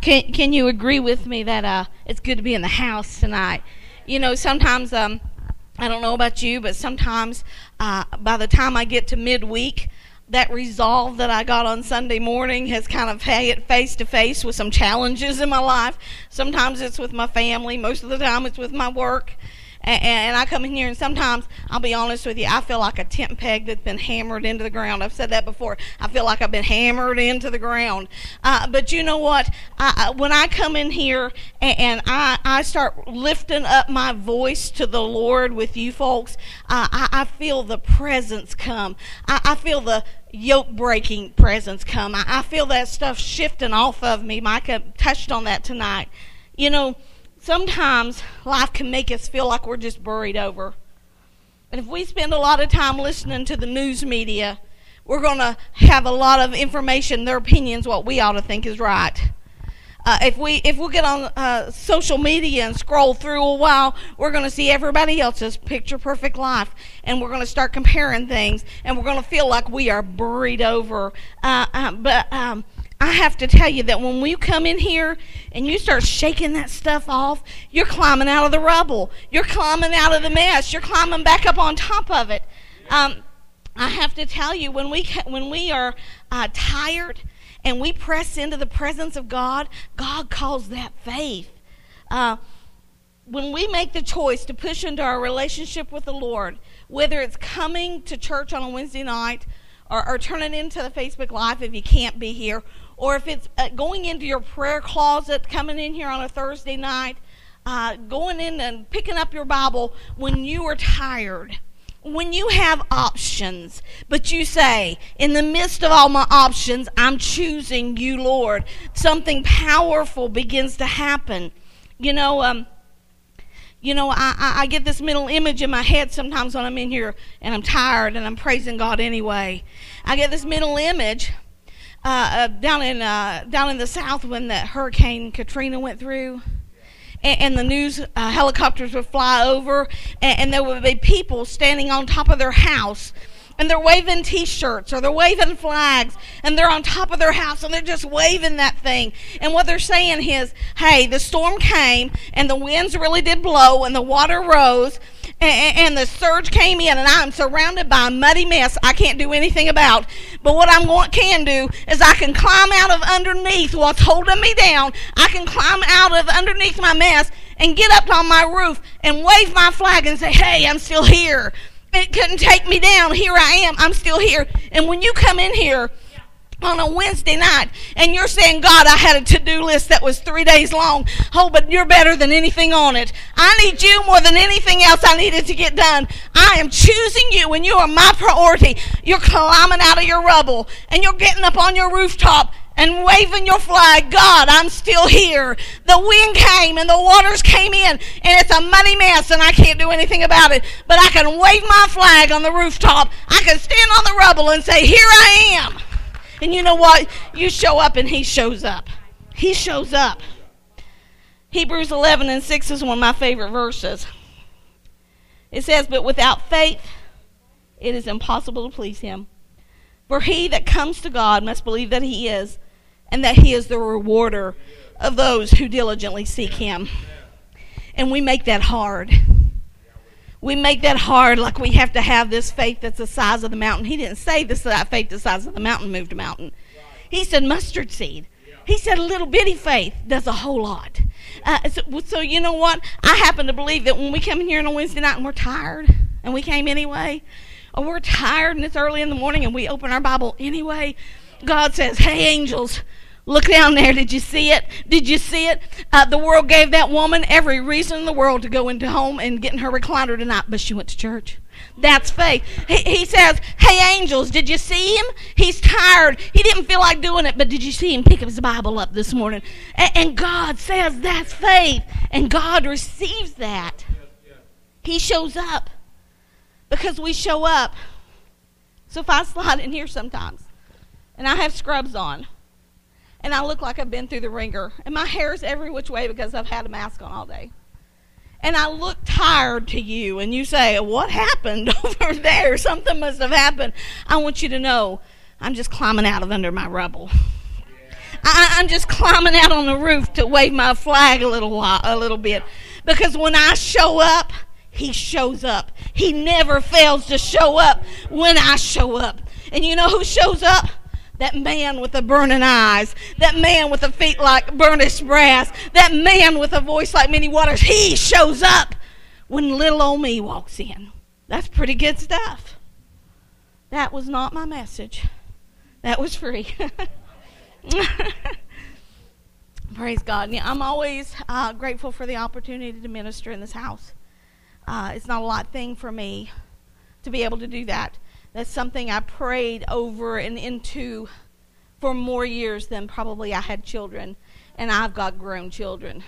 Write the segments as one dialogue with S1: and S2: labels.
S1: Can can you agree with me that uh, it's good to be in the house tonight? You know, sometimes um, I don't know about you, but sometimes uh, by the time I get to midweek, that resolve that I got on Sunday morning has kind of had it face to face with some challenges in my life. Sometimes it's with my family, most of the time it's with my work and, and I come in here and sometimes I'll be honest with you, I feel like a tent peg that's been hammered into the ground. I've said that before. I feel like I've been hammered into the ground. Uh, but you know what? I, when I come in here and, and, I, I start lifting up my voice to the Lord with you folks, uh, I, I feel the presence come. I, I feel the yoke breaking presence come. I, I feel that stuff shifting off of me. Micah touched on that tonight. You know, sometimes life can make us feel like we're just buried over. And if we spend a lot of time listening to the news media, we're going to have a lot of information, their opinions, what we ought to think is right. Uh, if we if we get on uh, social media and scroll through a while, we're going to see everybody else's picture perfect life, and we're going to start comparing things, and we're going to feel like we are buried over. Uh, uh but um, I have to tell you that when we come in here and you start shaking that stuff off, you're climbing out of the rubble. You're climbing out of the mess. You're climbing back up on top of it. Um, I have to tell you, when we when we are uh, tired and we press into the presence of God, God calls that faith. Uh, when we make the choice to push into our relationship with the Lord, whether it's coming to church on a Wednesday night or, or turning into the Facebook Live if you can't be here, or if it's uh, going into your prayer closet, coming in here on a Thursday night, uh, going in and picking up your Bible when you are tired. When you have options, but you say, in the midst of all my options, I'm choosing you, Lord, something powerful begins to happen. You know, um, you know, I, I, I, get this mental image in my head sometimes when I'm in here and I'm tired and I'm praising God anyway. I get this mental image uh, uh, down in uh, down in the south when the Hurricane Katrina went through, and, and the news uh, helicopters would fly over, and, and there would be people standing on top of their house and they're waving t-shirts or they're waving flags and they're on top of their house and they're just waving that thing. And what they're saying is hey the storm came and the winds really did blow and the water rose and, and, the surge came in, and I'm surrounded by a muddy mess I can't do anything about. But what I'm going can do is I can climb out of underneath what's holding me down. I can climb out of underneath my mess and get up on my roof and wave my flag and say, "Hey, I'm still here." It couldn't take me down. Here I am. I'm still here. And when you come in here on a Wednesday night and you're saying, God, I had a to do list that was three days long. Oh, but you're better than anything on it. I need you more than anything else I needed to get done. I am choosing you and you are my priority. You're climbing out of your rubble and you're getting up on your rooftop and waving your flag. God, I'm still here. The wind came and the waters came in and it's a muddy mess and I can't do anything about it. But I can wave my flag on the rooftop. I can stand on the rubble and say, Here I am. And you know what? You show up and he shows up. He shows up. Hebrews 11 and 6 is one of my favorite verses. It says, But without faith, it is impossible to please him. For he that comes to God must believe that he is, and that he is the rewarder of those who diligently seek him. And we make that hard we make that hard like we have to have this faith that's the size of the mountain. He didn't say this that faith the size of the mountain moved a mountain. He said mustard seed. He said a little bitty faith does a whole lot. Uh, so, so, you know what? I happen to believe that when we come in here on a Wednesday night and we're tired, and we came anyway, or we're tired and it's early in the morning and we open our Bible anyway, God says, "Hey, angels." Look down there. Did you see it? Did you see it? Uh, the world gave that woman every reason in the world to go into home and get in her recliner tonight, but she went to church. That's faith. He, he says, Hey, angels, did you see him? He's tired. He didn't feel like doing it, but did you see him pick his Bible up this morning? And, and God says that's faith, and God receives that. He shows up because we show up. So if I slide in here sometimes and I have scrubs on, and I look like I've been through the wringer. And my hair is every which way because I've had a mask on all day. And I look tired to you, and you say, What happened over there? Something must have happened. I want you to know I'm just climbing out of under my rubble. I, I'm just climbing out on the roof to wave my flag a little while, a little bit, because when I show up, he shows up. He never fails to show up when I show up. And you know who shows up? That man with the burning eyes, that man with the feet like burnished brass, that man with a voice like many waters, he shows up when little old me walks in. That's pretty good stuff. That was not my message. That was free. Praise God. Yeah, I'm always uh, grateful for the opportunity to minister in this house. Uh, it's not a lot thing for me to be able to do that. That's something I prayed over and into for more years than probably I had children, and I've got grown children.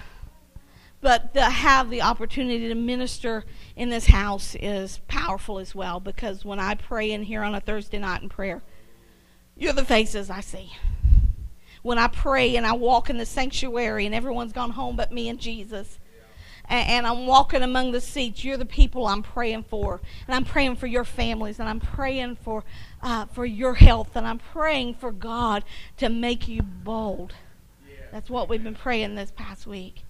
S1: But to have the opportunity to minister in this house is powerful as well because when I pray in here on a Thursday night in prayer, you're the faces I see. When I pray and I walk in the sanctuary and everyone's gone home but me and Jesus, and, I'm walking among the seats, you're the people I'm praying for. And I'm praying for your families, and I'm praying for, uh, for your health, and I'm praying for God to make you bold. That's what we've been praying this past week.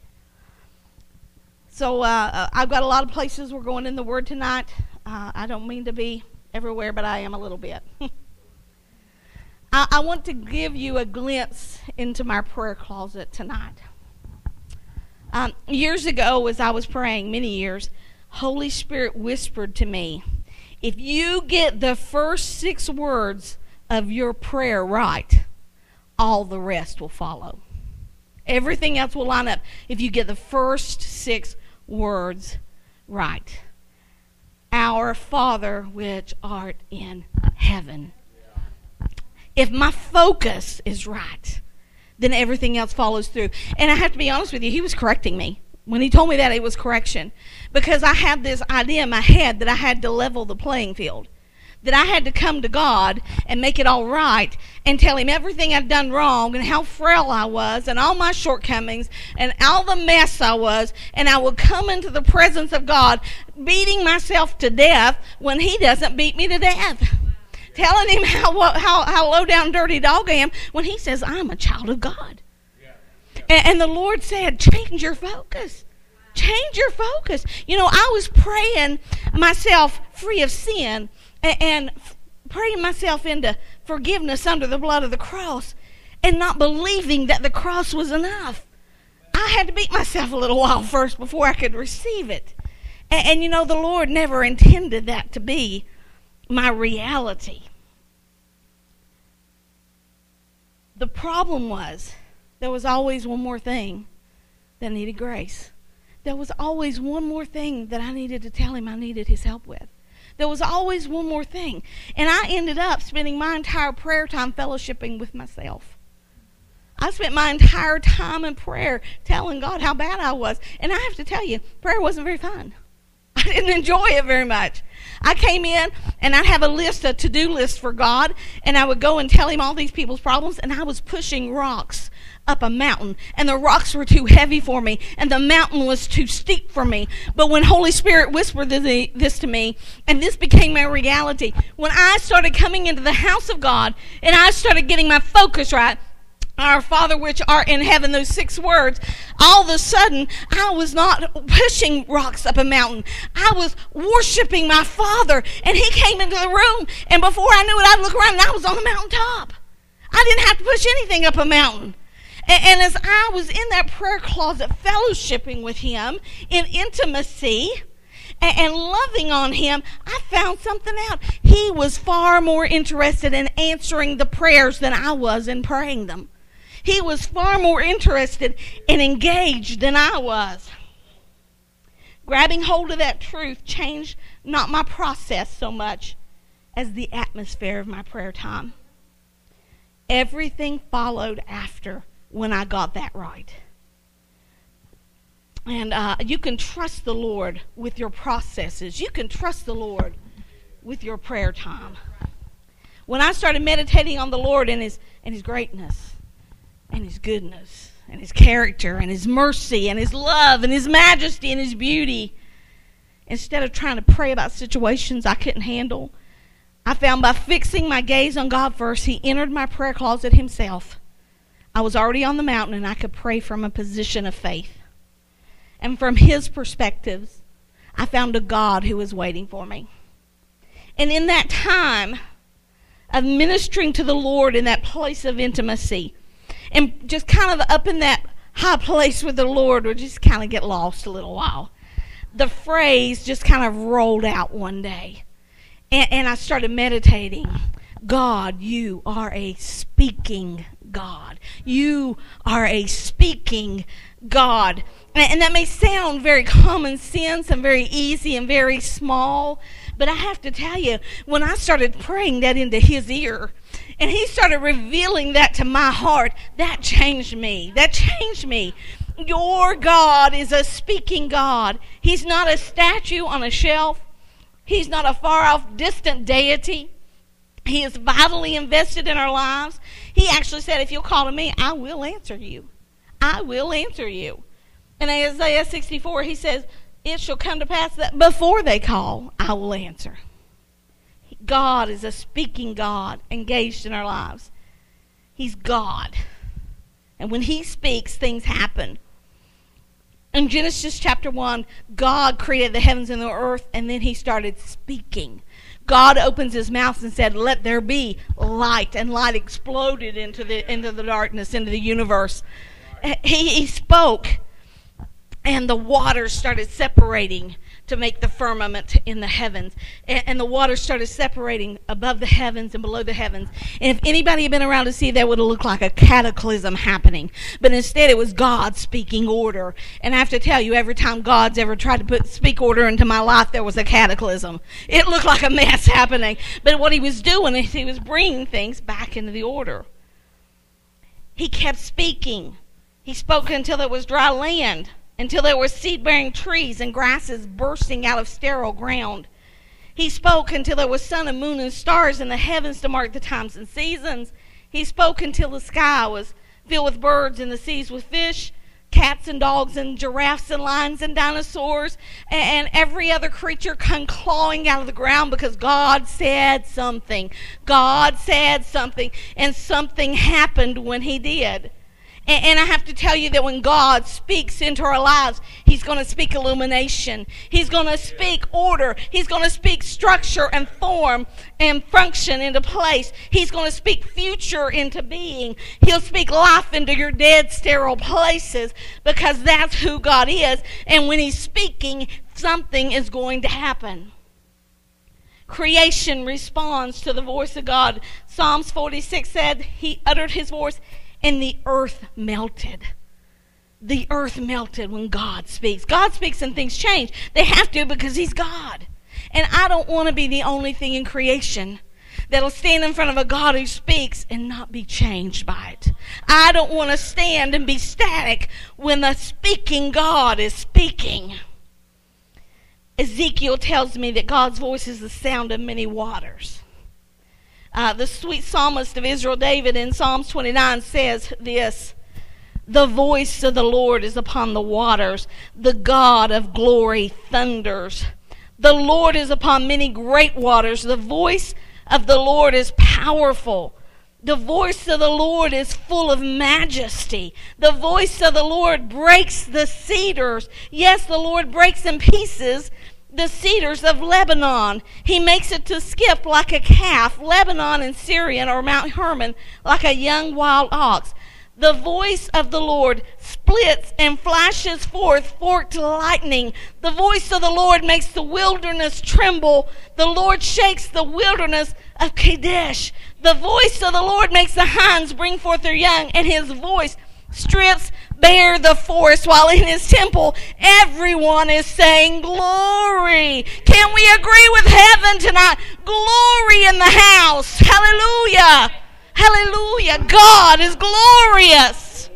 S1: So uh, uh, I've got a lot of places we're going in the Word tonight. Uh, I don't mean to be everywhere, but I am a little bit. I, I want to give you a glimpse into my prayer closet tonight. Um, years ago, as I was praying, many years, Holy Spirit whispered to me, if you get the first six words of your prayer right, all the rest will follow. Everything else will line up if you get the first six words right. Our Father which art in heaven. If my focus is right, then everything else follows through. And I have to be honest with you, he was correcting me. When he told me that, it was correction. Because I had this idea in my head that I had to level the playing field that I had to come to God and make it all right and tell Him everything I'd done wrong and how frail I was and all my shortcomings and all the mess I was. And I would come into the presence of God beating myself to death when He doesn't beat me to death. Telling Him how, how, how low down dirty dog I am when He says, I'm a child of God. And, and the Lord said, change your focus change your focus. You know, I was praying myself free of sin and, praying myself into forgiveness under the blood of the cross and not believing that the cross was enough. I had to beat myself a little while first before I could receive it. And, and, you know, the Lord never intended that to be my reality. The problem was there was always one more thing that needed grace. There was always one more thing that I needed to tell him I needed his help with there was always one more thing. And I ended up spending my entire prayer time fellowshipping with myself. I spent my entire time in prayer telling God how bad I was. And I have to tell you, prayer wasn't very fun. I didn't enjoy it very much. I came in and I'd have a list, a to do list for God, and I would go and tell him all these people's problems, and I was pushing rocks up a mountain and the rocks were too heavy for me and the mountain was too steep for me. But when Holy Spirit whispered this to me and this became my reality, when I started coming into the house of God and I started getting my focus right, our Father which art in heaven, those six words, all of a sudden I was not pushing rocks up a mountain. I was worshiping my Father. And He came into the room, and before I knew it, I'd look around and I was on the mountaintop. I didn't have to push anything up a mountain. And, and as I was in that prayer closet fellowshipping with him in intimacy, and, loving on him, I found something out. He was far more interested in answering the prayers than I was in praying them. He was far more interested and engaged than I was. Grabbing hold of that truth changed not my process so much as the atmosphere of my prayer time. Everything followed after when I got that right. And uh, you can trust the Lord with your processes. You can trust the Lord with your prayer time. When I started meditating on the Lord and His and His greatness, and His goodness, and His character, and His mercy, and His love, and His majesty, and His beauty, instead of trying to pray about situations I couldn't handle, I found by fixing my gaze on God first, He entered my prayer closet Himself I was already on the mountain and I could pray from a position of faith. And from his perspectives, I found a God who was waiting for me. And in that time of ministering to the Lord in that place of intimacy, and just kind of up in that high place with the Lord, would just kind of get lost a little while. The phrase just kind of rolled out one day. And, and I started meditating. God, you are a speaking God. You are a speaking God. And that may sound very common sense and very easy and very small, but I have to tell you, when I started praying that into his ear, and he started revealing that to my heart, that changed me. That changed me. Your God is a speaking God. He's not a statue on a shelf. He's not a far off, distant deity. He is vitally invested in our lives. He actually said, If you'll call to me, I will answer you. I will answer you. In Isaiah 64, he says, It shall come to pass that before they call, I will answer. God is a speaking God engaged in our lives. He's God. And when He speaks, things happen. In Genesis chapter 1, God created the heavens and the earth, and then He started speaking. God opens his mouth and said, Let there be light. And light exploded into the, into the darkness, into the universe. He, he spoke, and the waters started separating to make the firmament in the heavens. And, and, the water started separating above the heavens and below the heavens. And if anybody had been around to see that, would have looked like a cataclysm happening. But instead, it was God speaking order. And I have to tell you, every time God's ever tried to put speak order into my life, there was a cataclysm. It looked like a mess happening. But what he was doing is he was bringing things back into the order. He kept speaking. He spoke until there was dry land, until there were seed bearing trees and grasses bursting out of sterile ground. He spoke until there was sun and moon and stars in the heavens to mark the times and seasons. He spoke until the sky was filled with birds and the seas with fish, cats and dogs and giraffes and lions and dinosaurs and every other creature come clawing out of the ground because God said something. God said something and something happened when he did. And, and I have to tell you that when God speaks into our lives, He's going to speak illumination. He's going to speak order. He's going to speak structure and form and function into place. He's going to speak future into being. He'll speak life into your dead, sterile places because that's who God is. And when He's speaking, something is going to happen creation responds to the voice of God. Psalms 46 said, He uttered His voice and the earth melted. The earth melted when God speaks. God speaks and things change. They have to because He's God. And I don't want to be the only thing in creation that'll stand in front of a God who speaks and not be changed by it. I don't want to stand and be static when the speaking God is speaking. Ezekiel tells me that God's voice is the sound of many waters. Uh, the sweet psalmist of Israel, David, in Psalms 29 says this The voice of the Lord is upon the waters, the God of glory thunders. The Lord is upon many great waters. The voice of the Lord is powerful. The voice of the Lord is full of majesty. The voice of the Lord breaks the cedars. Yes, the Lord breaks in pieces the cedars of Lebanon. He makes it to skip like a calf, Lebanon and Sirion or Mount Hermon like a young wild ox. The voice of the Lord splits and flashes forth forked lightning. The voice of the Lord makes the wilderness tremble. The Lord shakes the wilderness of Kadesh. The voice of the Lord makes the hinds bring forth their young, and his voice strips bare the forest while in his temple everyone is saying glory. Can we agree with heaven tonight? Glory in the house. Hallelujah. Hallelujah. God is glorious.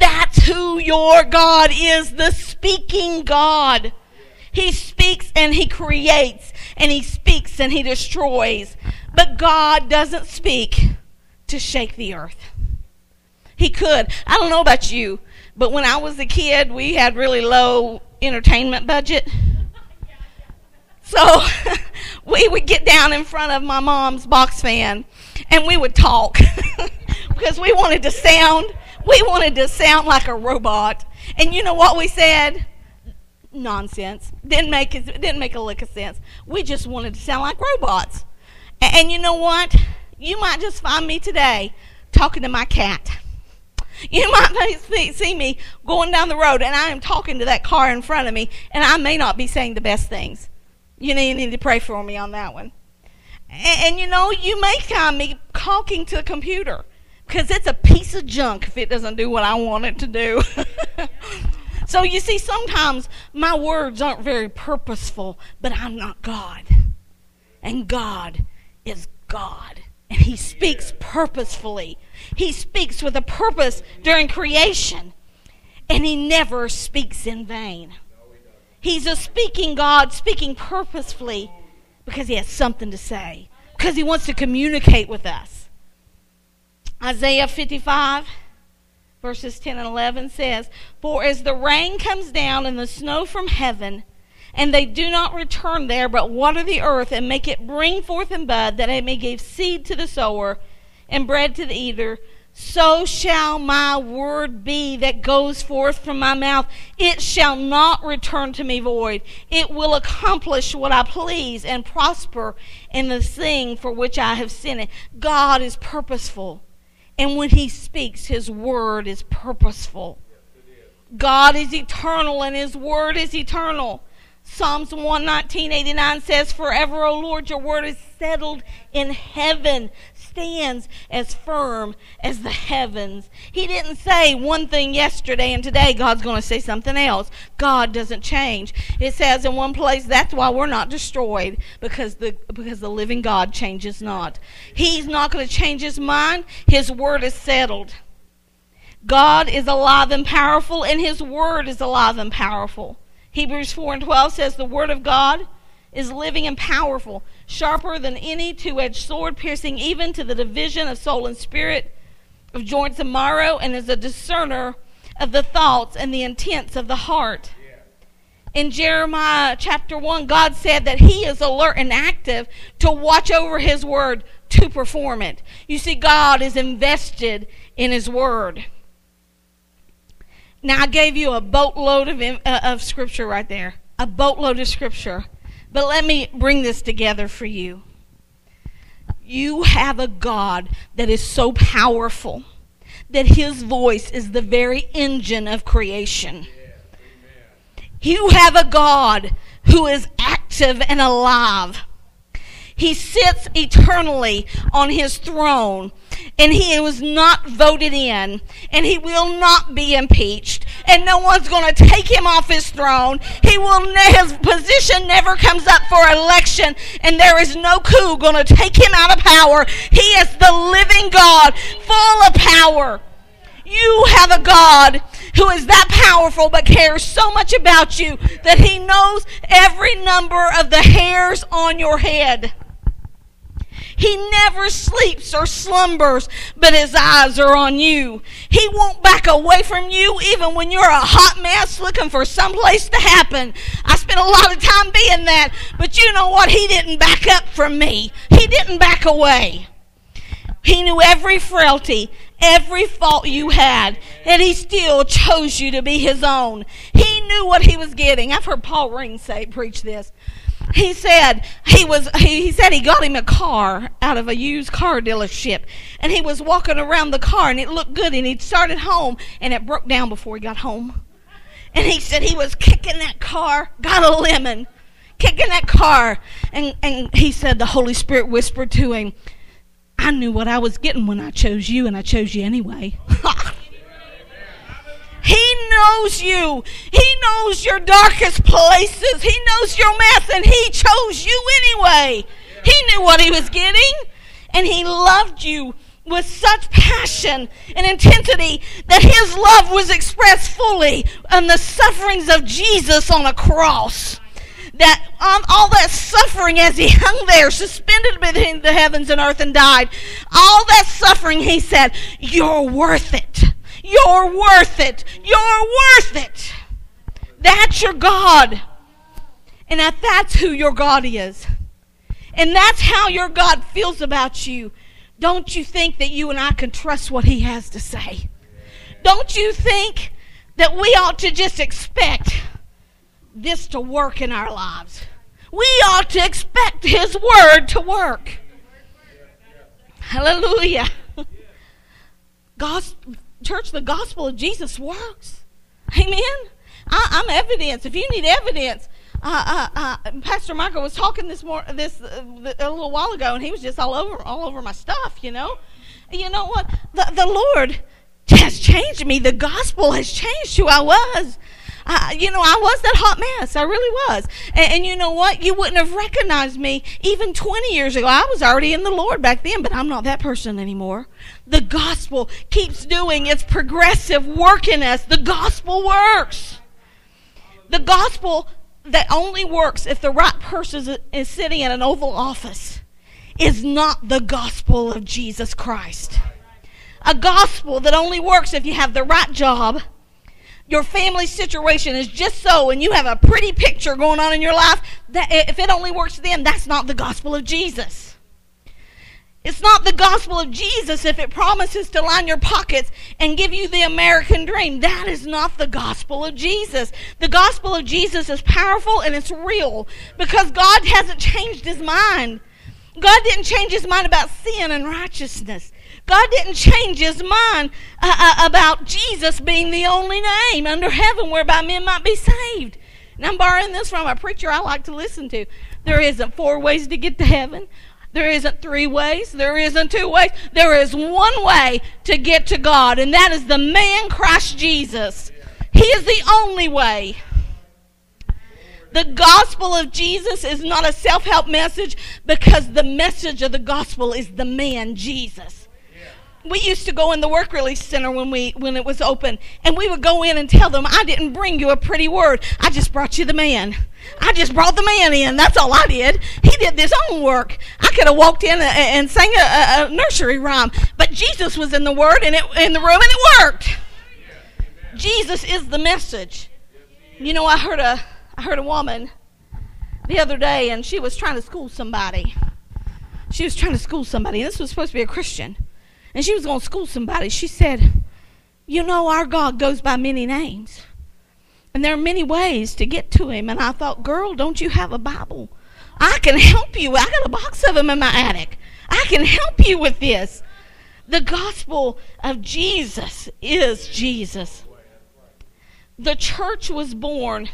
S1: That's who your God is, the speaking God. He speaks and he creates, and he speaks and he destroys. But God doesn't speak to shake the earth. He could. I don't know about you, but when I was a kid, we had really low entertainment budget. So we would get down in front of my mom's box fan and we would talk. because we wanted to sound we wanted to sound like a robot. And you know what we said? Nonsense. Didn't make didn't make a lick of sense. We just wanted to sound like robots. And, and you know what? You might just find me today talking to my cat. You might see me going down the road and I am talking to that car in front of me, and I may not be saying the best things. You need, you need to pray for me on that one. And, and you know, you may find me talking to a computer because it's a piece of junk if it doesn't do what I want it to do. so you see, sometimes my words aren't very purposeful, but I'm not God. And God is God. And He speaks purposefully. He speaks with a purpose during creation. And He never speaks in vain. He's a speaking God, speaking purposefully because He has something to say, because He wants to communicate with us. Isaiah 55, verses 10 and 11 says, For as the rain comes down and the snow from heaven, and they do not return there, but water the earth and make it bring forth and bud, that it may give seed to the sower and bread to the eater, so shall my word be that goes forth from my mouth. It shall not return to me void. It will accomplish what I please and prosper in the thing for which I have sent it. God is purposeful. And when he speaks, his word is purposeful. God is eternal and his word is eternal. Psalms 119.89 says, Forever, O Lord, your word is settled in heaven, stands as firm as the heavens. He didn't say one thing yesterday and today God's going to say something else. God doesn't change. It says in one place that's why we're not destroyed because the because the living God changes not. He's not going to change his mind. His word is settled. God is alive and powerful and his word is alive and powerful. Hebrews 4 and 12 says the word of God is living and powerful, sharper than any two edged sword, piercing even to the division of soul and spirit, of joints and marrow, and is a discerner of the thoughts and the intents of the heart. In Jeremiah chapter 1, God said that He is alert and active to watch over His word to perform it. You see, God is invested in His word. Now, I gave you a boatload of, uh, of scripture right there. A boatload of scripture. But let me bring this together for you. You have a God that is so powerful that his voice is the very engine of creation. You have a God who is active and alive he sits eternally on his throne, and he was not voted in, and he will not be impeached, and no one's going to take him off his throne. He will his position never comes up for election, and there is no coup going to take him out of power. He is the living God, full of power. You have a God who is that powerful but cares so much about you that he knows every number of the hairs on your head. He never sleeps or slumbers, but his eyes are on you. He won't back away from you even when you're a hot mess looking for someplace to happen. I spent a lot of time being that, but you know what? He didn't back up from me. He didn't back away. He knew every frailty, every fault you had, and he still chose you to be his own. He knew what he was getting. I've heard Paul Ring say, preach this he said he was he, he said he got him a car out of a used car dealership. And he was walking around the car and it looked good and he started home and it broke down before he got home. And he said he was kicking that car got a lemon kicking that car. And and he said the holy spirit whispered to him i knew what i was getting when i chose you and i chose you anyway He knows you. He knows your darkest places. He knows your mess, and He chose you anyway. He knew what He was getting, and He loved you with such passion and intensity that His love was expressed fully in the sufferings of Jesus on a cross that on all that suffering as he hung there, suspended between the heavens and earth and died, all that suffering, he said, You're worth it. You're worth it. You're worth it. That's your God. And that that's who your God is. And that's how your God feels about you. don't you think that you and I can trust what He has to say? Don't you think that we ought to just expect this to work in our lives? We ought to expect His Word to work. Hallelujah. God's, church, the gospel of Jesus works. Amen. I, am evidence. If you need evidence, uh, uh, uh, Pastor Michael was talking this more this uh, a little while ago, and he was just all over all over my stuff. You know, you know what? The the Lord has changed me. The gospel has changed who I was. Uh, you know, I was that hot mess. I really was. And, and, you know what? You wouldn't have recognized me even 20 years ago. I was already in the Lord back then, but I'm not that person anymore. The gospel keeps doing its progressive work in us. The gospel works. The gospel that only works if the right person is sitting in an Oval Office is not the gospel of Jesus Christ. A gospel that only works if you have the right job, your family situation is just so, and you have a pretty picture going on in your life, that if it only works then, that's not the gospel of Jesus. It's not the gospel of Jesus if it promises to line your pockets and give you the American dream. That is not the gospel of Jesus. The gospel of Jesus is powerful and it's real because God hasn't changed his mind. God didn't change his mind about sin and righteousness. God didn't change his mind uh, uh, about Jesus being the only name under heaven whereby men might be saved. And I'm borrowing this from a preacher I like to listen to. There isn't four ways to get to heaven. There isn't three ways. There isn't two ways. There is one way to get to God, and that is the man Christ Jesus. He is the only way. The gospel of Jesus is not a self help message because the message of the gospel is the man Jesus we used to go in the work release center when we when it was open and we would go in and tell them i didn't bring you a pretty word. I just brought you the man. I just brought the man in. That's all i did. He did his own work. I could have walked in and, sang a, a, nursery rhyme. But jesus was in the word and it in the room and it worked. Jesus is the message. You know i heard a i heard a woman the other day and she was trying to school somebody. She was trying to school somebody this was supposed to be a christian and she was going to school somebody. She said, You know, our God goes by many names. And there are many ways to get to him. And I thought, Girl, don't you have a Bible? I can help you. I got a box of them in my attic. I can help you with this. The gospel of Jesus is Jesus. The church was born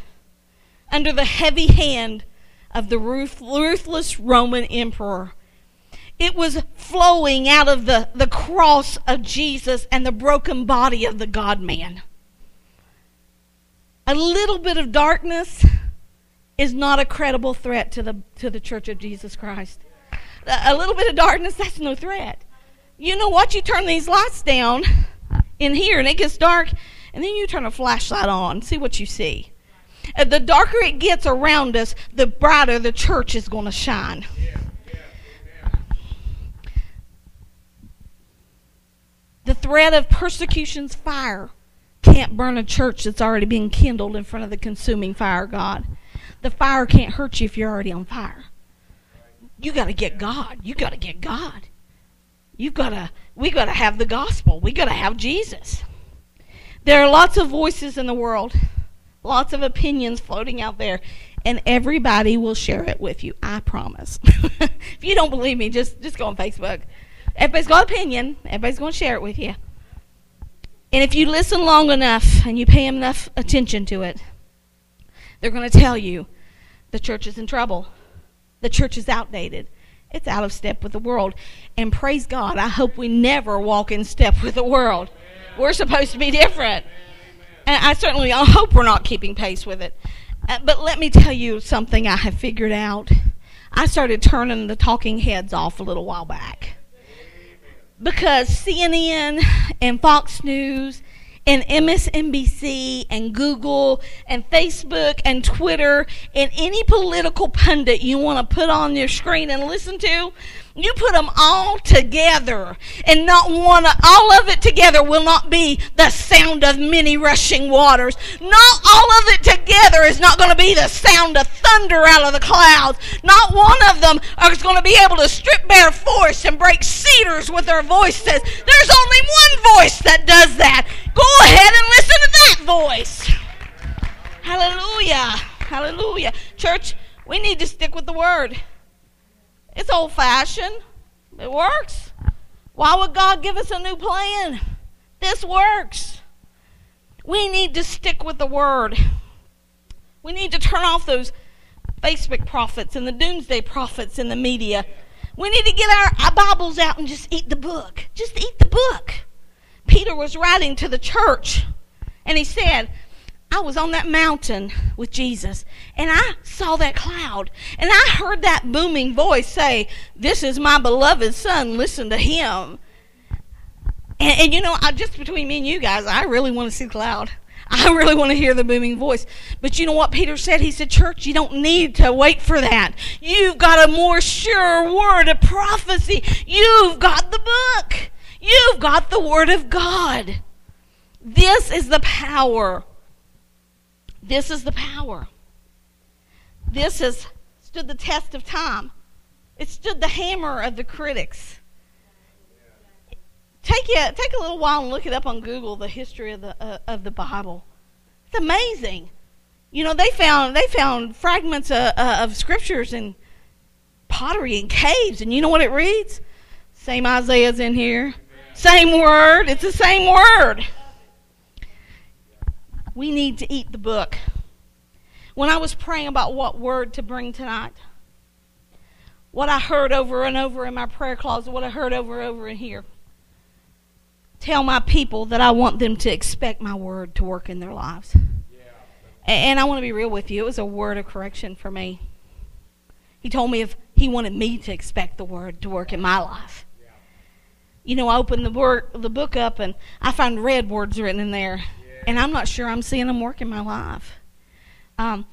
S1: under the heavy hand of the ruthless Roman emperor it was flowing out of the, the cross of Jesus and the broken body of the God man. A little bit of darkness is not a credible threat to the, to the church of Jesus Christ. A little bit of darkness, that's no threat. You know what? You turn these lights down in here and it gets dark, and then you turn a flashlight on, see what you see. Uh, the darker it gets around us, the brighter the church is going to shine. Yeah. The threat of persecution's fire can't burn a church that's already been kindled in front of the consuming fire, God. The fire can't hurt you if you're already on fire. You got to get God. You got to get God. You've got to, we got to have the gospel. We got to have Jesus. There are lots of voices in the world, lots of opinions floating out there, and everybody will share it with you. I promise. if you don't believe me, just just go on Facebook. Everybody's got opinion. Everybody's going to share it with you. And if you listen long enough and you pay enough attention to it, they're going to tell you the church is in trouble. The church is outdated. It's out of step with the world. And praise God, I hope we never walk in step with the world. We're supposed to be different. And I certainly I hope we're not keeping pace with it. Uh, but let me tell you something I have figured out. I started turning the talking heads off a little while back because CNN and Fox News and MSNBC and Google and Facebook and Twitter and any political pundit you want to put on your screen and listen to, you put them all together, and not one, all of it together will not be the sound of many rushing waters. Not all of it together is not going to be the sound of thunder out of the clouds. Not one of them is going to be able to strip bare forests and break cedars with their voices. There's only one voice that does that. Go ahead and listen to that voice. Hallelujah. Hallelujah. Church, we need to stick with the word. It's old fashioned. It works. Why would God give us a new plan? This works. We need to stick with the word. We need to turn off those Facebook prophets and the doomsday prophets in the media. We need to get our, our Bibles out and just eat the book. Just eat the book. Peter was writing to the church, and he said, I was on that mountain with Jesus and I saw that cloud and I heard that booming voice say, This is my beloved son, listen to him. And, and you know, I, just between me and you guys, I really want to see the cloud. I really want to hear the booming voice. But you know what Peter said? He said, Church, you don't need to wait for that. You've got a more sure word of prophecy. You've got the book, you've got the word of God. This is the power this is the power. This has stood the test of time. It stood the hammer of the critics. Take it, take a little while and look it up on Google. The history of the uh, of the Bible. It's amazing. You know they found they found fragments of, uh, of scriptures and pottery in caves, and you know what it reads? Same Isaiah's in here. Same word. It's the same word. We need to eat the book. When I was praying about what word to bring tonight, what I heard over and over in my prayer closet, what I heard over and over in here, tell my people that I want them to expect my word to work in their lives. Yeah. And I want to be real with you. It was a word of correction for me. He told me if he wanted me to expect the word to work in my life. You know, I opened the, word, the book up and I find red words written in there and I'm not sure I'm seeing them work in my life. Um,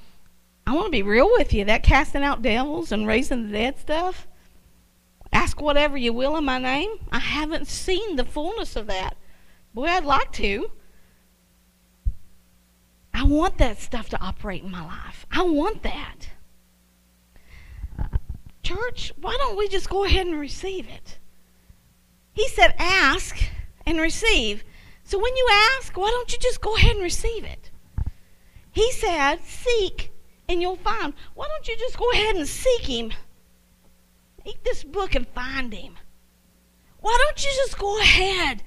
S1: I want to be real with you. That casting out devils and raising the dead stuff, ask whatever you will in my name. I haven't seen the fullness of that. Boy, I'd like to. I want that stuff to operate in my life. I want that. Church, why don't we just go ahead and receive it? He said, ask and receive. So when you ask, why don't you just go ahead and receive it? He said, Seek and you'll find. Why don't you just go ahead and seek Him? Eat this book and find Him. Why don't you just go ahead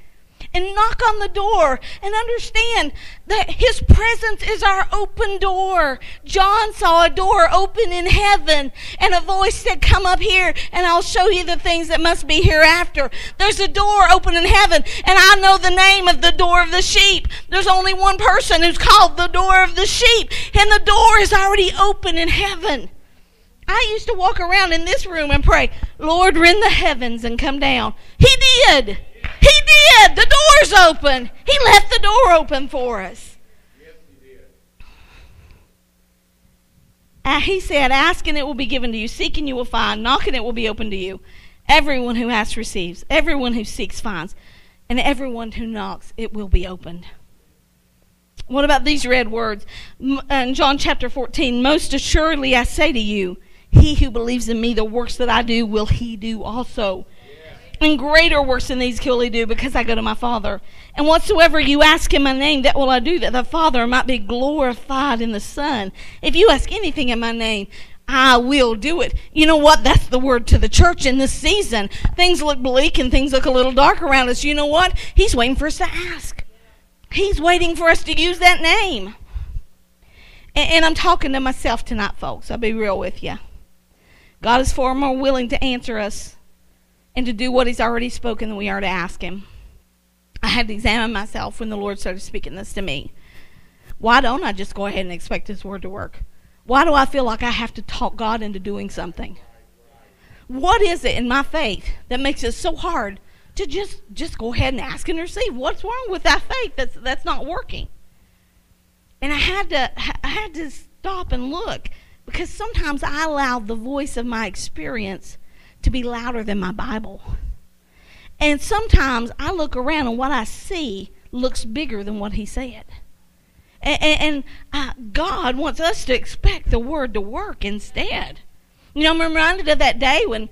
S1: and knock on the door and understand that His presence is our open door. John saw a door open in heaven, and a voice said, Come up here, and I'll show you the things that must be hereafter. There's a door open in heaven, and I know the name of the door of the sheep. There's only one person who's called the door of the sheep, and the door is already open in heaven. I used to walk around in this room and pray, Lord, rend the heavens and come down. He did. Did. The door's open. He left the door open for us. Yes, he did. Uh, he said, Ask and it will be given to you. Seek and you will find. Knock and it will be open to you. Everyone who asks receives. Everyone who seeks finds. And everyone who knocks, it will be opened. What about these red words? Uh, in John chapter 14, most assuredly I say to you, he who believes in me, the works that I do, will he do also and greater works than these will he do because I go to my Father. And whatsoever you ask in my name, that will I do, that the Father might be glorified in the Son. If you ask anything in my name, I will do it. You know what? That's the word to the church in this season. Things look bleak and things look a little dark around us. You know what? He's waiting for us to ask. He's waiting for us to use that name. And, and I'm talking to myself tonight, folks. I'll be real with you. God is far more willing to answer us and to do what He's already spoken than we are to ask Him. I had to examine myself when the Lord started speaking this to me. Why don't I just go ahead and expect His word to work? Why do I feel like I have to talk God into doing something? What is it in my faith that makes it so hard to just just go ahead and ask and receive. What's wrong with that faith that's that's not working? And I had to I had to stop and look because sometimes I allow the voice of my experience to be louder than my Bible. And sometimes I look around and what I see looks bigger than what he said. And, and uh, God wants us to expect the word to work instead. You know, I'm reminded of that day when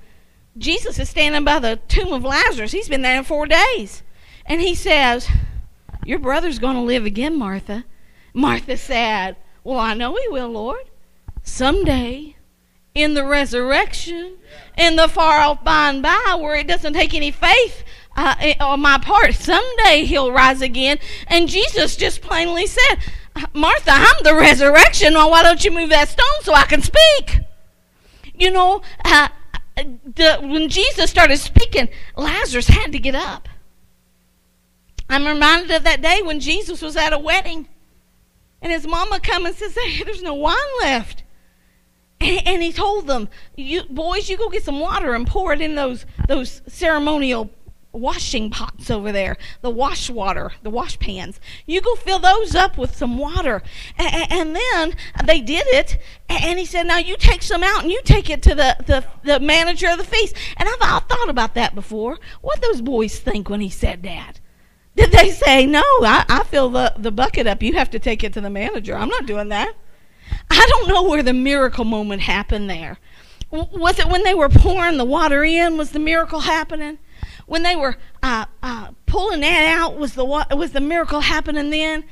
S1: Jesus is standing by the tomb of Lazarus. He's been there four days. And he says, Your brother's going to live again, Martha. Martha said, Well, I know he will, Lord. Someday, in the resurrection, in the far off by and by, where it doesn't take any faith uh, on my part, someday he'll rise again. And Jesus just plainly said, Martha, I'm the resurrection. Well, why don't you move that stone so I can speak? You know, uh, the, when Jesus started speaking, Lazarus had to get up. I'm reminded of that day when Jesus was at a wedding, and his mama come and says, "Hey, there's no wine left." And, and he told them, "You boys, you go get some water and pour it in those those ceremonial washing pots over there, the wash water, the wash pans. You go fill those up with some water. And, and then they did it, and he said, Now you take some out and you take it to the, the, the manager of the feast. And I've, I've thought about that before. What those boys think when he said that? Did they say, No, I, I fill the, the bucket up. You have to take it to the manager. I'm not doing that. I don't know where the miracle moment happened there. Was it when they were pouring the water in? Was the miracle happening? when they were uh, uh, pulling that out, was the was the miracle happening then?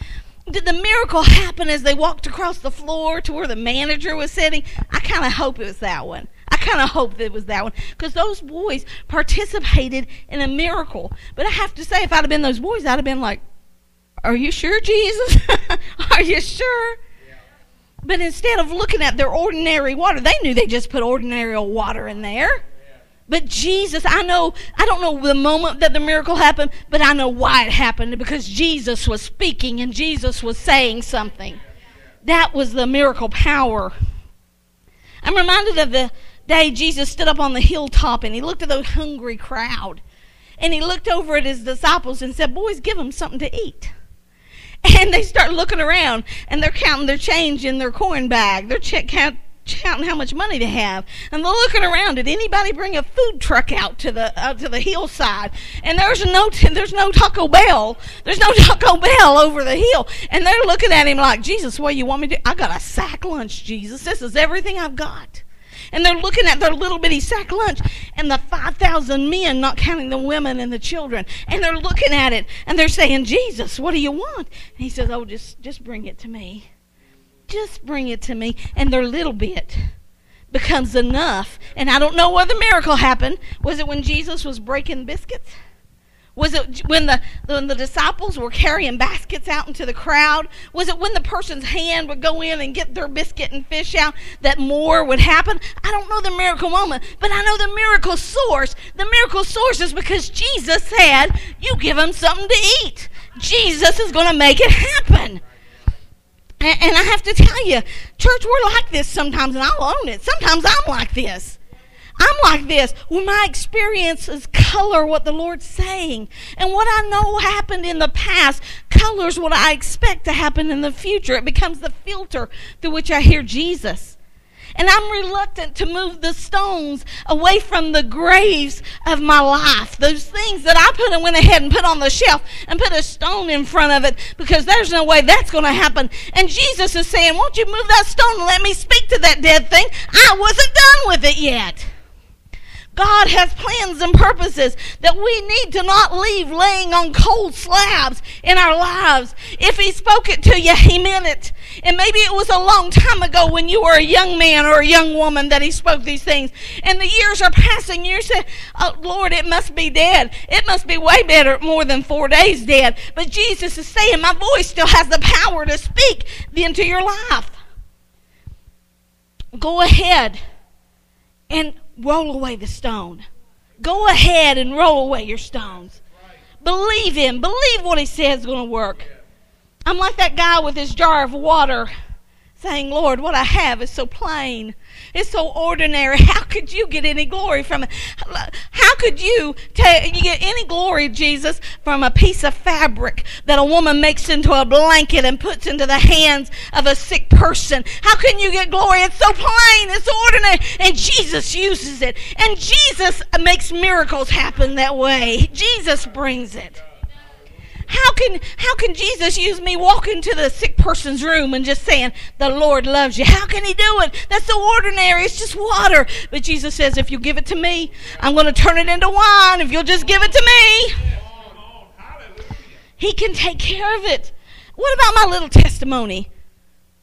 S1: Did the miracle happen as they walked across the floor to where the manager was sitting? I kind of hope it was that one. I kind of hope it was that one because those boys participated in a miracle. But I have to say, if I'd have been those boys, I'd have been like, "Are you sure, Jesus? Are you sure?" But instead of looking at their ordinary water, they knew they just put ordinary water in there. But Jesus, I know, I don't know the moment that the miracle happened, but I know why it happened because Jesus was speaking and Jesus was saying something. That was the miracle power. I'm reminded of the day Jesus stood up on the hilltop and he looked at the hungry crowd. And he looked over at his disciples and said, Boys, give them something to eat. And they start looking around and they're counting their change in their coin bag. They're check, count, counting how much money they have, and they're looking around. Did anybody bring a food truck out to the out to the hillside? And there's no there's no Taco Bell. There's no Taco Bell over the hill, and they're looking at him like Jesus. What you want me to? I got a sack lunch, Jesus. This is everything I've got. And they're looking at their little bitty sack lunch and the 5,000 men, not counting the women and the children. And they're looking at it and they're saying, Jesus, what do you want? And he says, Oh, just, just bring it to me just bring it to me. And their little bit becomes enough. And I don't know where the miracle happened. Was it when Jesus was breaking biscuits? Was it when the when the disciples were carrying baskets out into the crowd? Was it when the person's hand would go in and get their biscuit and fish out that more would happen? I don't know the miracle moment, but I know the miracle source. The miracle source is because Jesus said, "You give them something to eat." Jesus is going to make it happen. And, and I have to tell you, church, we're like this sometimes, and I'll own it. Sometimes I'm like this. I'm like this. When my experiences color what the Lord's saying. And what I know happened in the past colors what I expect to happen in the future. It becomes the filter through which I hear Jesus. And I'm reluctant to move the stones away from the graves of my life. Those things that I put and went ahead and put on the shelf and put a stone in front of it because there's no way that's going to happen. And Jesus is saying, Won't you move that stone and let me speak to that dead thing? I wasn't done with it yet. God has plans and purposes that we need to not leave laying on cold slabs in our lives. If He spoke it to you, He meant it. And maybe it was a long time ago when you were a young man or a young woman that He spoke these things. And the years are passing. You say, oh, Lord, it must be dead. It must be way better, more than four days dead. But Jesus is saying, My voice still has the power to speak into your life. Go ahead and roll away the stone. Go ahead and roll away your stones. Believe him. Believe what he says is going to work. I'm like that guy with his jar of water saying, Lord, what I have is so plain. It's so ordinary. How could you get any glory from it? How could you you get any glory, Jesus, from a piece of fabric that a woman makes into a blanket and puts into the hands of a sick person? How can you get glory? It's so plain, it's ordinary, and Jesus uses it. And Jesus makes miracles happen that way. Jesus brings it. How can how can Jesus use me walking to the sick person's room and just saying the Lord loves you? How can he do it? That's so ordinary. It's just water. But Jesus says if you give it to me, I'm going to turn it into wine if you'll just give it to me. He can take care of it. What about my little testimony?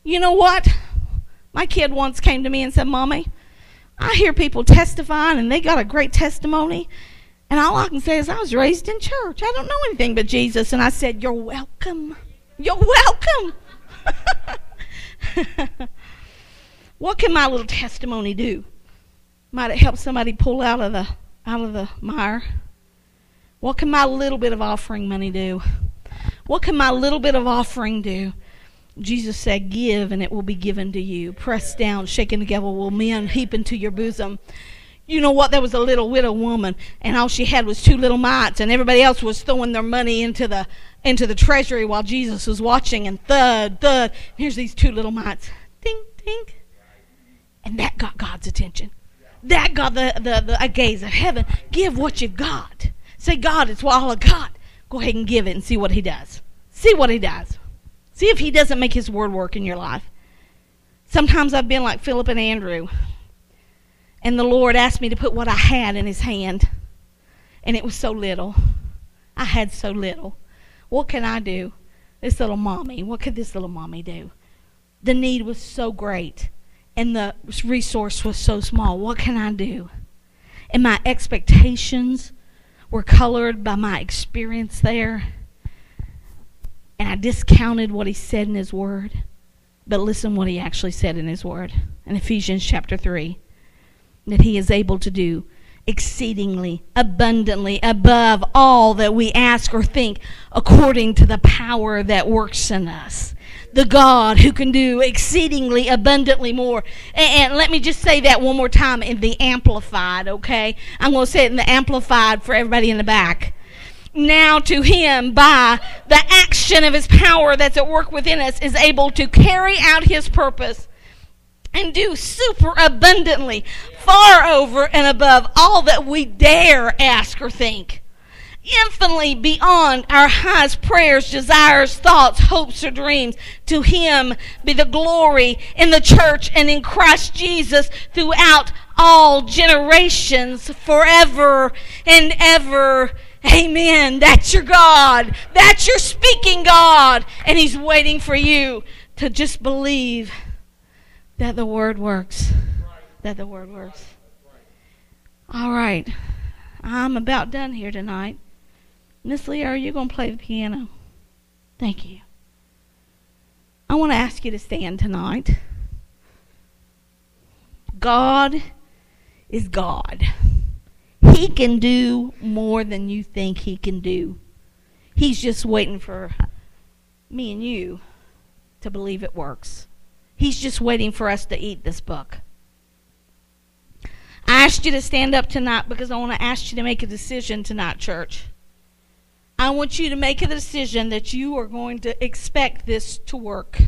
S1: You know what? My kid once came to me and said, "Mommy, I hear people testifying and they got a great testimony." And all I can say is, I was raised in church. I don't know anything but Jesus. And I said, You're welcome. You're welcome. what can my little testimony do? Might it help somebody pull out of the out of the mire? What can my little bit of offering money do? What can my little bit of offering do? Jesus said, Give, and it will be given to you. Pressed down, shaken together, will men heap into your bosom. You know what? There was a little widow woman, and all she had was two little mites, and everybody else was throwing their money into the into the treasury while Jesus was watching. And thud, thud. Here's these two little mites. Ding, ding. And that got God's attention. That got the, the, the a gaze of heaven. Give what you've got. Say, God, it's all I got. Go ahead and give it and see what He does. See what He does. See if He doesn't make His word work in your life. Sometimes I've been like Philip and Andrew. And the Lord asked me to put what I had in His hand. And it was so little. I had so little. What can I do? This little mommy, what could this little mommy do? The need was so great, and the resource was so small. What can I do? And my expectations were colored by my experience there. And I discounted what he said in his word. But listen what he actually said in his word in Ephesians chapter 3 that He is able to do exceedingly abundantly above all that we ask or think according to the power that works in us the God who can do exceedingly abundantly more. And, and, let me just say that one more time in the amplified, okay? I'm going to say it in the amplified for everybody in the back. Now to him by the action of his power that's at work within us is able to carry out his purpose and do super abundantly, far over and above all that we dare ask or think. Infinitely beyond our highest prayers, desires, thoughts, hopes, or dreams. To Him be the glory in the church and in Christ Jesus throughout all generations, forever and ever. Amen. That's your God. That's your speaking God. And He's waiting for you to just believe that the word works. That the word works. All right. I'm about done here tonight. Miss Leah, are you going to play the piano? Thank you. I want to ask you to stand tonight. God is God. He can do more than you think He can do. He's just waiting for me and you to believe it works. He's just waiting for us to eat this book. I asked you to stand up tonight because I want to ask you to make a decision tonight, church. I want you to make a decision that you are going to expect this to work.